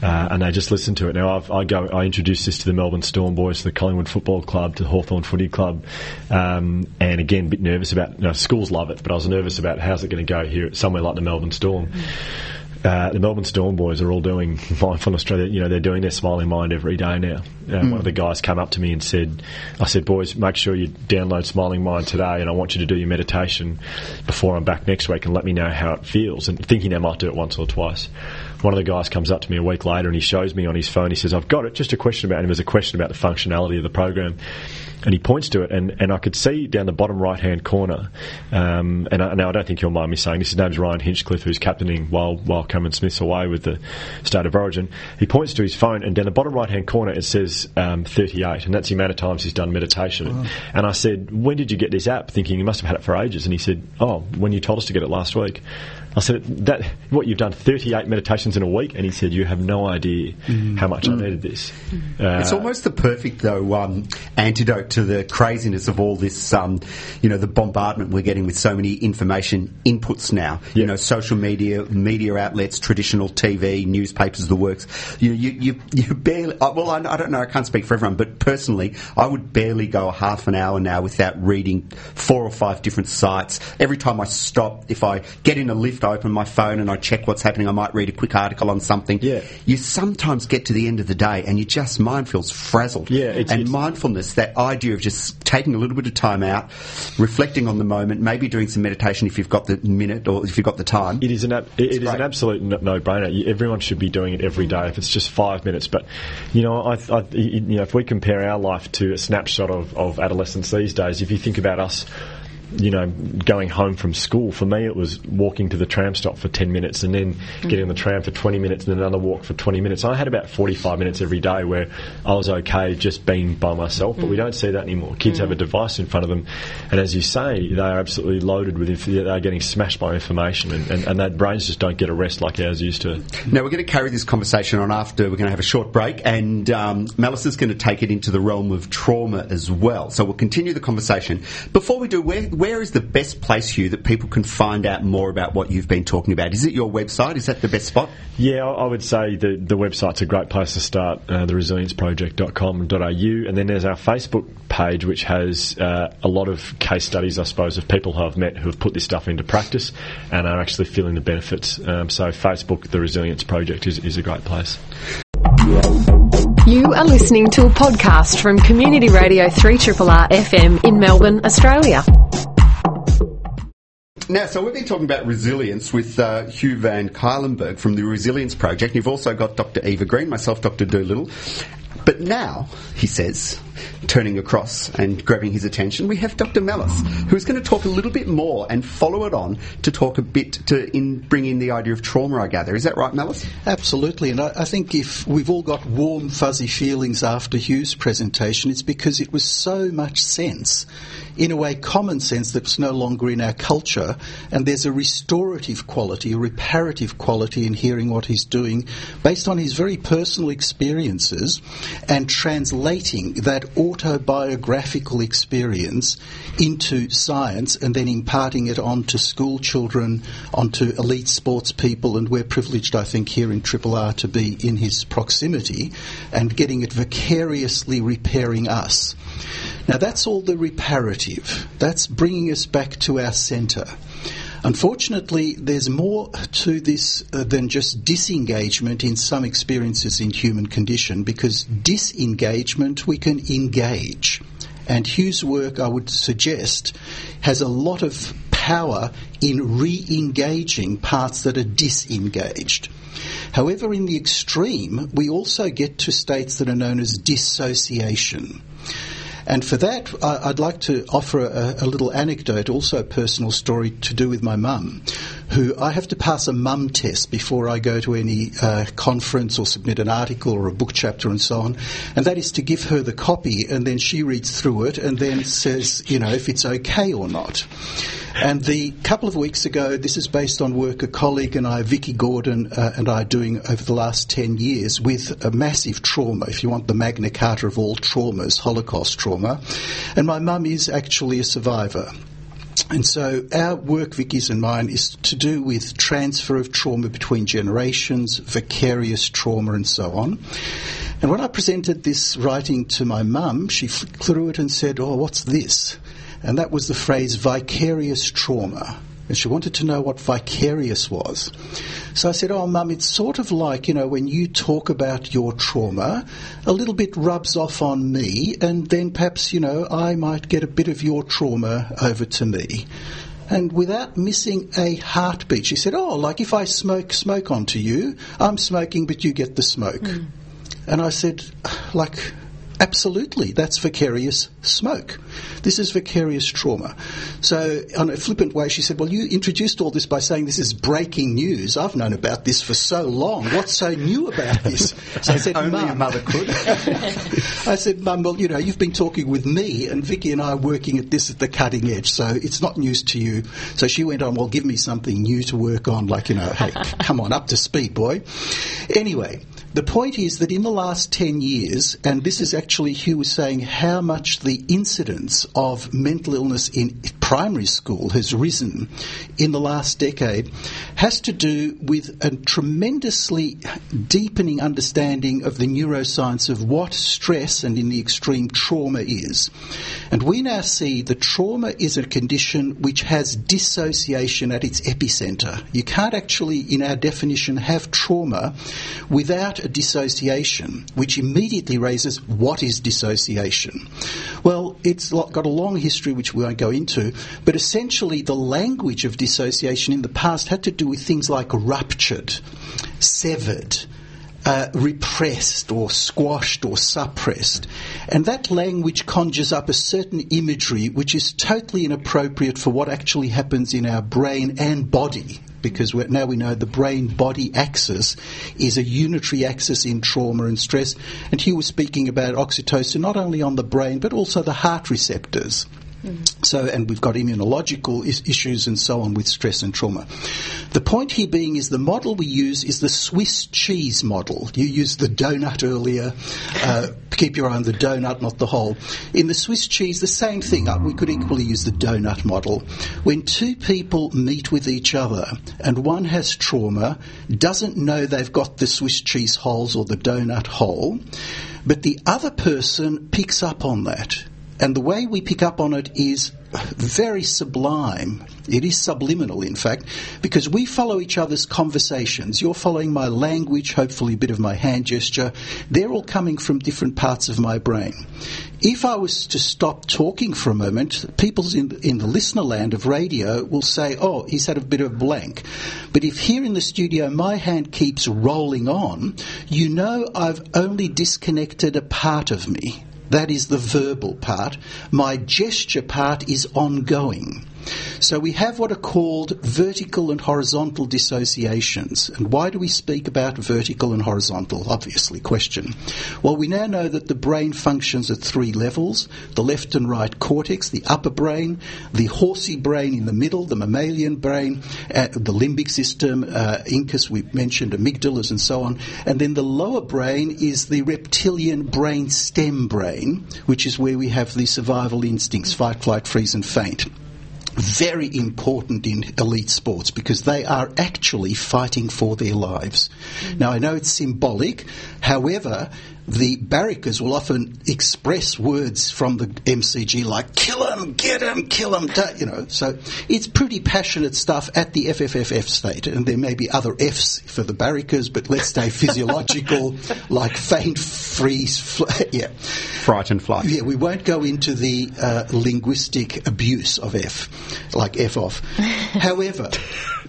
Uh, and they just listen to it. Now, I've, I go, I introduced this to the Melbourne Storm boys, to the Collingwood Football Club, to the Hawthorn Footy Club, um, and again, a bit nervous about. You know, schools love it, but I was nervous about how's it going to go here somewhere like the Melbourne Storm. Uh, the Melbourne Storm boys are all doing mindfulness. training. You know, they're doing their smiling mind every day now. Uh, One of the guys came up to me and said, "I said, boys, make sure you download Smiling Mind today, and I want you to do your meditation before I'm back next week, and let me know how it feels." And thinking I might do it once or twice. One of the guys comes up to me a week later and he shows me on his phone. He says, "I've got it." Just a question about him. There's a question about the functionality of the program and he points to it, and, and I could see down the bottom right hand corner. Um, and I, now I don't think you'll mind me saying this. His name's Ryan Hinchcliffe, who's captaining while while Cameron Smith's away with the state of origin. He points to his phone, and down the bottom right hand corner it says um, 38, and that's the amount of times he's done meditation. And I said, "When did you get this app?" Thinking you must have had it for ages. And he said, "Oh, when you told us to get it last week." I said, "That what you've done 38 meditations in a week?" And he said, "You have no idea how much I needed this." Uh, It's almost the perfect, though, um, antidote to the craziness of all this, um, you know, the bombardment we're getting with so many information inputs now. You know, social media, media outlets, traditional TV, newspapers, the works. You, you, you, you barely. uh, Well, I, I don't know. I can't speak for everyone, but personally, I would barely go a half an hour now without reading four or five different sites. Every time I stop, if I get in a lift, I open my phone and I check what's happening. I might read a quick article on something. Yeah. You sometimes get to the end of the day and you just mind feels frazzled. Yeah, it's- and it's- mindfulness, that idea of just taking a little bit of time out, reflecting on the moment, maybe doing some meditation if you've got the minute or if you've got the time. It is an ab- it is an absolute no- no-brainer. Everyone should be doing it every day if it's just five minutes. But you know, I, I, you know, if we compare our life to a snapshot of, of adolescence these days, if you think about us. You know, going home from school. For me, it was walking to the tram stop for 10 minutes and then getting on the tram for 20 minutes and then another walk for 20 minutes. I had about 45 minutes every day where I was okay just being by myself, but we don't see that anymore. Kids have a device in front of them, and as you say, they are absolutely loaded with inf- they're getting smashed by information, and, and, and their brains just don't get a rest like ours used to. Now, we're going to carry this conversation on after we're going to have a short break, and um, Malice is going to take it into the realm of trauma as well. So we'll continue the conversation. Before we do, where, where is the best place, Hugh, that people can find out more about what you've been talking about? Is it your website? Is that the best spot? Yeah, I I would say the, the website's a great place to start, uh, theresilienceproject.com.au. And then there's our Facebook page, which has uh, a lot of case studies, I suppose, of people who I've met who have put this stuff into practice and are actually feeling the benefits. Um, so Facebook, The Resilience Project, is, is a great place. You are listening to a podcast from Community Radio 3RRR FM in Melbourne, Australia. Now, so we've been talking about resilience with uh, Hugh Van Cuylenburg from the Resilience Project. You've also got Dr. Eva Green, myself, Dr. Doolittle. But now, he says, turning across and grabbing his attention, we have Dr. Malice, who's going to talk a little bit more and follow it on to talk a bit to in, bring in the idea of trauma, I gather. Is that right, Malice? Absolutely, and I, I think if we've all got warm, fuzzy feelings after Hugh's presentation, it's because it was so much sense, in a way, common sense that's no longer in our culture, and there's a restorative quality, a reparative quality in hearing what he's doing, based on his very personal experiences, and translating that autobiographical experience into science, and then imparting it onto school children, onto elite sports people, and we're privileged, I think, here in Triple R to be in his proximity and getting it vicariously repairing us. Now, that's all the reparative. That's bringing us back to our centre. Unfortunately, there's more to this uh, than just disengagement in some experiences in human condition because disengagement we can engage. And Hugh's work, I would suggest, has a lot of power in re engaging parts that are disengaged. However, in the extreme, we also get to states that are known as dissociation. And for that, I, would like to offer a, a, little anecdote, also a personal story to do with my mum, who I have to pass a mum test before I go to any uh, conference or submit an article or a book chapter and so on. And that is to give her the copy, and then she reads through it and then says, you know, if it's okay or not. And the couple of weeks ago, this is based on work a colleague and I, Vicky Gordon, uh, and I are doing over the last 10 years with a massive trauma, if you want the Magna Carta of all traumas, Holocaust trauma. And my mum is actually a survivor. And so our work, Vicky's and mine, is to do with transfer of trauma between generations, vicarious trauma, and so on. And when I presented this writing to my mum, she flicked through it and said, Oh, what's this? And that was the phrase vicarious trauma. And she wanted to know what vicarious was. So I said, Oh, mum, it's sort of like, you know, when you talk about your trauma, a little bit rubs off on me, and then perhaps, you know, I might get a bit of your trauma over to me. And without missing a heartbeat, she said, Oh, like if I smoke smoke onto you, I'm smoking, but you get the smoke. Mm. And I said, like, absolutely, that's vicarious smoke. This is vicarious trauma. So, on a flippant way, she said, Well, you introduced all this by saying this is breaking news. I've known about this for so long. What's so new about this? So I said, Only Mum. a mother could. I said, Mum, well, you know, you've been talking with me, and Vicky and I are working at this at the cutting edge, so it's not news to you. So she went on, Well, give me something new to work on, like, you know, hey, come on, up to speed, boy. Anyway, the point is that in the last 10 years, and this is actually Hugh was saying how much the incidence of mental illness in primary school has risen in the last decade, has to do with a tremendously deepening understanding of the neuroscience of what stress and in the extreme trauma is. And we now see that trauma is a condition which has dissociation at its epicenter. You can't actually, in our definition, have trauma without a dissociation, which immediately raises what is dissociation? Well, it's got a long history which we won't go into, but essentially the language of dissociation in the past had to do with things like ruptured, severed, uh, repressed or squashed or suppressed. And that language conjures up a certain imagery which is totally inappropriate for what actually happens in our brain and body because now we know the brain body axis is a unitary axis in trauma and stress. And he was speaking about oxytocin not only on the brain but also the heart receptors. So, and we've got immunological is- issues and so on with stress and trauma. The point here being is the model we use is the Swiss cheese model. You used the donut earlier. Uh, keep your eye on the donut, not the hole. In the Swiss cheese, the same thing. Uh, we could equally use the donut model. When two people meet with each other and one has trauma, doesn't know they've got the Swiss cheese holes or the donut hole, but the other person picks up on that and the way we pick up on it is very sublime. It is subliminal, in fact, because we follow each other's conversations. You're following my language, hopefully a bit of my hand gesture. They're all coming from different parts of my brain. If I was to stop talking for a moment, people in, in the listener land of radio will say, oh, he's had a bit of blank. But if here in the studio my hand keeps rolling on, you know I've only disconnected a part of me. That is the verbal part. My gesture part is ongoing. So we have what are called vertical and horizontal dissociations. And why do we speak about vertical and horizontal? Obviously, question. Well, we now know that the brain functions at three levels the left and right cortex, the upper brain, the horsey brain in the middle, the mammalian brain, uh, the limbic system, uh, incus, we mentioned amygdalas and so on. And then the lower brain is the reptilian brain stem brain, which is where we have the survival instincts fight, flight, freeze, and faint very important in elite sports because they are actually fighting for their lives. Mm-hmm. Now, I know it's symbolic, however, the barrackers will often express words from the MCG like "kill him, get him, kill him," you know. So it's pretty passionate stuff at the FFFF state, and there may be other Fs for the barrackers, but let's stay physiological, like faint, freeze, fl- yeah, fright and flight. Yeah, we won't go into the uh, linguistic abuse of F, like F off. However.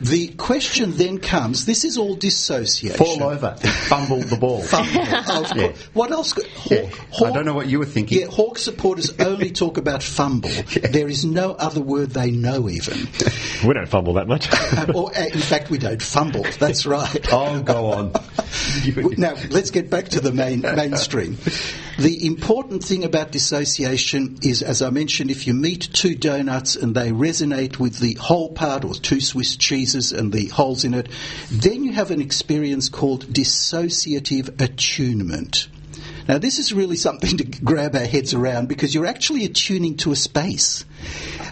The question then comes: This is all dissociation. Fall over, fumble the ball. Fumble, of, yeah. What else? could- Yeah, Hawk, I don't know what you were thinking. Yeah, Hawk supporters only talk about fumble. There is no other word they know even. We don't fumble that much. Or uh, in fact, we don't fumble. That's right. Oh, go on. Now, let's get back to the main mainstream. The important thing about dissociation is, as I mentioned, if you meet two donuts and they resonate with the whole part, or two Swiss cheeses and the holes in it, then you have an experience called dissociative attunement. Now, this is really something to grab our heads around because you're actually attuning to a space.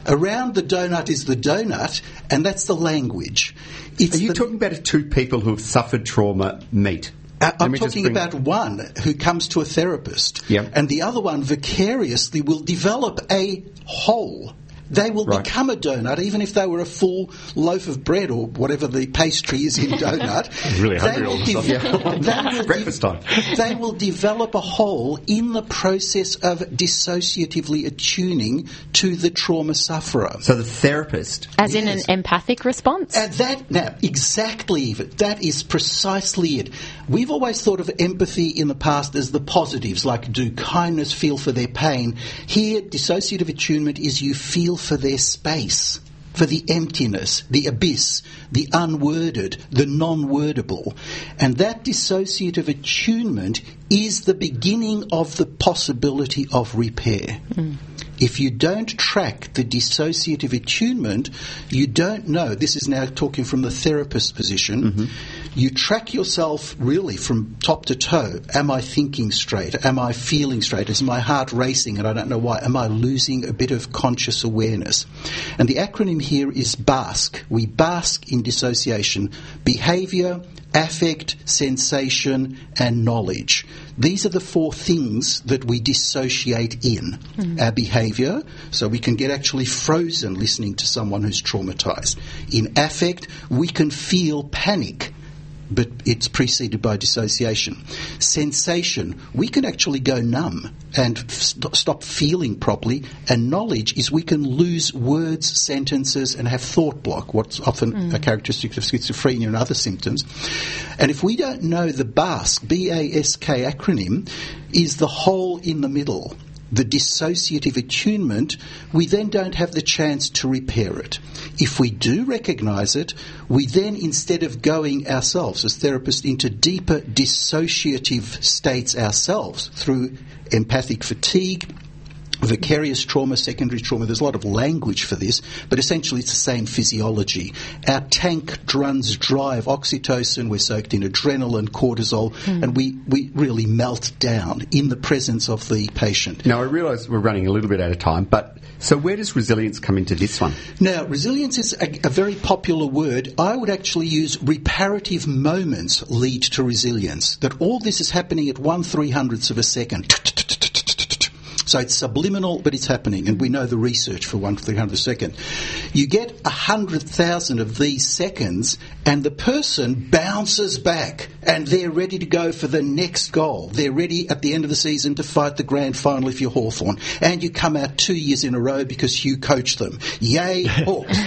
Around the donut is the donut, and that's the language. It's Are you the- talking about two people who have suffered trauma meet? uh, I'm talking bring- about one who comes to a therapist, Yeah. and the other one vicariously will develop a whole. They will Right. become a donut, even if they were a full loaf of bread or whatever the pastry is in donut. Really hungry They all will of a de- sudden. they will Breakfast time. They will develop a hole in the process of dissociatively attuning to the trauma sufferer. So the therapist. As in an empathic response? And that now exactly that is precisely it. We've always thought of empathy in the past as the positives, like do kindness, feel for their pain. Here, dissociative attunement is you feel for their space. For the emptiness, the abyss, the unworded, the non wordable. And that dissociative attunement is the beginning of the possibility of repair. Hmm. If you don't track the dissociative attunement, you don't know. This is now talking from the therapist position. Mm-hmm. You track yourself really from top to toe. Am I thinking straight? Am I feeling straight? Is my heart racing and I don't know why? Am I losing a bit of conscious awareness? And the acronym here is BASK. We bask in dissociation. Behavior, affect, sensation, and knowledge. These are the four things that we dissociate in. Mm-hmm. Our behavior, so we can get actually frozen listening to someone who's traumatized. In affect, we can feel panic but it's preceded by dissociation. Sensation, we can actually go numb and st- stop feeling properly. And knowledge is we can lose words, sentences, and have thought block, what's often mm. a characteristic of schizophrenia and other symptoms. And if we don't know the BASK, B-A-S-K acronym, is the hole in the middle the dissociative attunement, we then don't have the chance to repair it. If we do recognize it, we then, instead of going ourselves as therapists into deeper dissociative states ourselves through empathic fatigue, vicarious trauma, secondary trauma, there's a lot of language for this, but essentially it's the same physiology. Our tank runs dry of oxytocin, we're soaked in adrenaline, cortisol, hmm. and we, we really melt down in the presence of the patient. Now, I realise we're running a little bit out of time, but so where does resilience come into this one? Now, resilience is a, a very popular word. I would actually use reparative moments lead to resilience. That all this is happening at one three hundredths of a second. So it's subliminal, but it's happening, and we know the research for one three hundredth second. You get a hundred thousand of these seconds, and the person bounces back, and they're ready to go for the next goal. They're ready at the end of the season to fight the grand final if you're Hawthorn, and you come out two years in a row because you coach them. Yay, Hawks!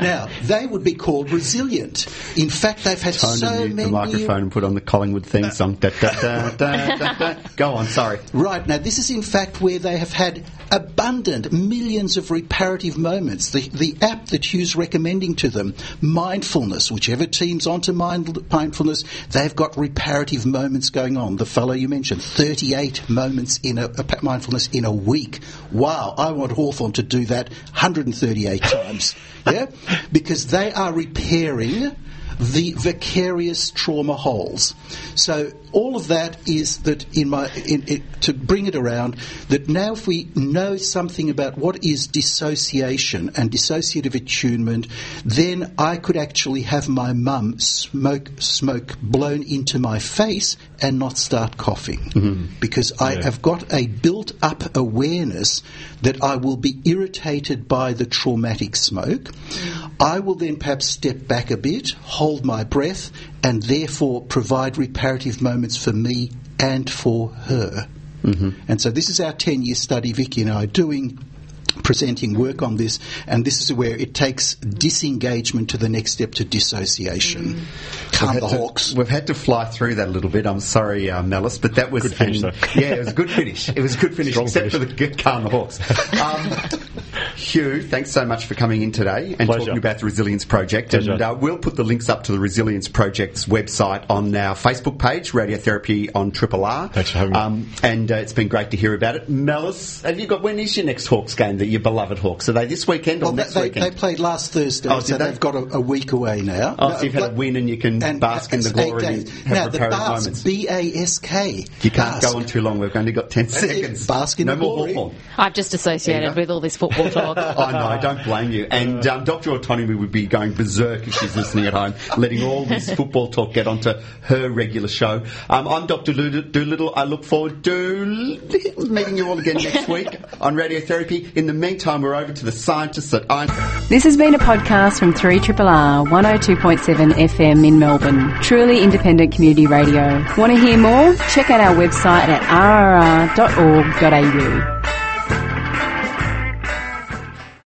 now they would be called resilient. In fact, they've had Time so many the microphone and put on the Collingwood theme song. Da, da, da, da, da, da. Go on, sorry. Right, now this is in fact where they have had abundant millions of reparative moments. The, the app that Hugh's recommending to them, mindfulness, whichever team's onto mind, mindfulness, they've got reparative moments going on. The fellow you mentioned, 38 moments in a, a mindfulness in a week. Wow, I want Hawthorn to do that 138 times. Yeah? Because they are repairing the vicarious trauma holes. So all of that is that in my in, in, to bring it around that now if we know something about what is dissociation and dissociative attunement, then I could actually have my mum smoke smoke blown into my face and not start coughing mm-hmm. because I Yeah. have got a built up awareness that I will be irritated by the traumatic smoke. Mm. I will then perhaps step back a bit, hold my breath, and therefore provide reparative moments for me and for her. And so this is our 10 year study Vicky and I are doing presenting work on this, and this is where it takes disengagement to the next step to dissociation. Calm We've the had to- hawks. We've had to fly through that a little bit. I'm sorry, uh, Malice, but that was Good finish, and- though. Yeah, it was a good finish. It was a good finish, Strong except finish. for the g- calm the hawks. Um, Hugh, thanks so much for coming in today and Pleasure. talking about the Resilience Project. Pleasure. And uh, we'll put the links up to the Resilience Project's website on our Facebook page, Radiotherapy on Triple R. Thanks for having me. Um, and uh, it's been great to hear about it. Malice, have you got when is your next Hawks game? That your beloved Hawks are they this weekend or Well, next they, weekend? they played last Thursday, Oh, so they? they've got a, a week away now. Oh, so you've had a win and you can bask in the glory and have Now, the Bask. B-A-S-K. You can't Bask. go on too long. We've only got 10 seconds. Bask in no the more glory. Hawthorn. I've just associated with all this football talk. Oh, no, I don't blame you. And um, Dr. Autonomy would be going berserk if she's listening at home, letting all this football talk get onto her regular show. Um, I'm Dr. Lu- Doolittle. I look forward to meeting you all again next week on Radiotherapy. In the meantime, we're over to the scientists at I. This has been a podcast from 3RRR 102.7 FM in Melbourne. Truly independent community radio. Want to hear more? Check out our website at rrr.org.au.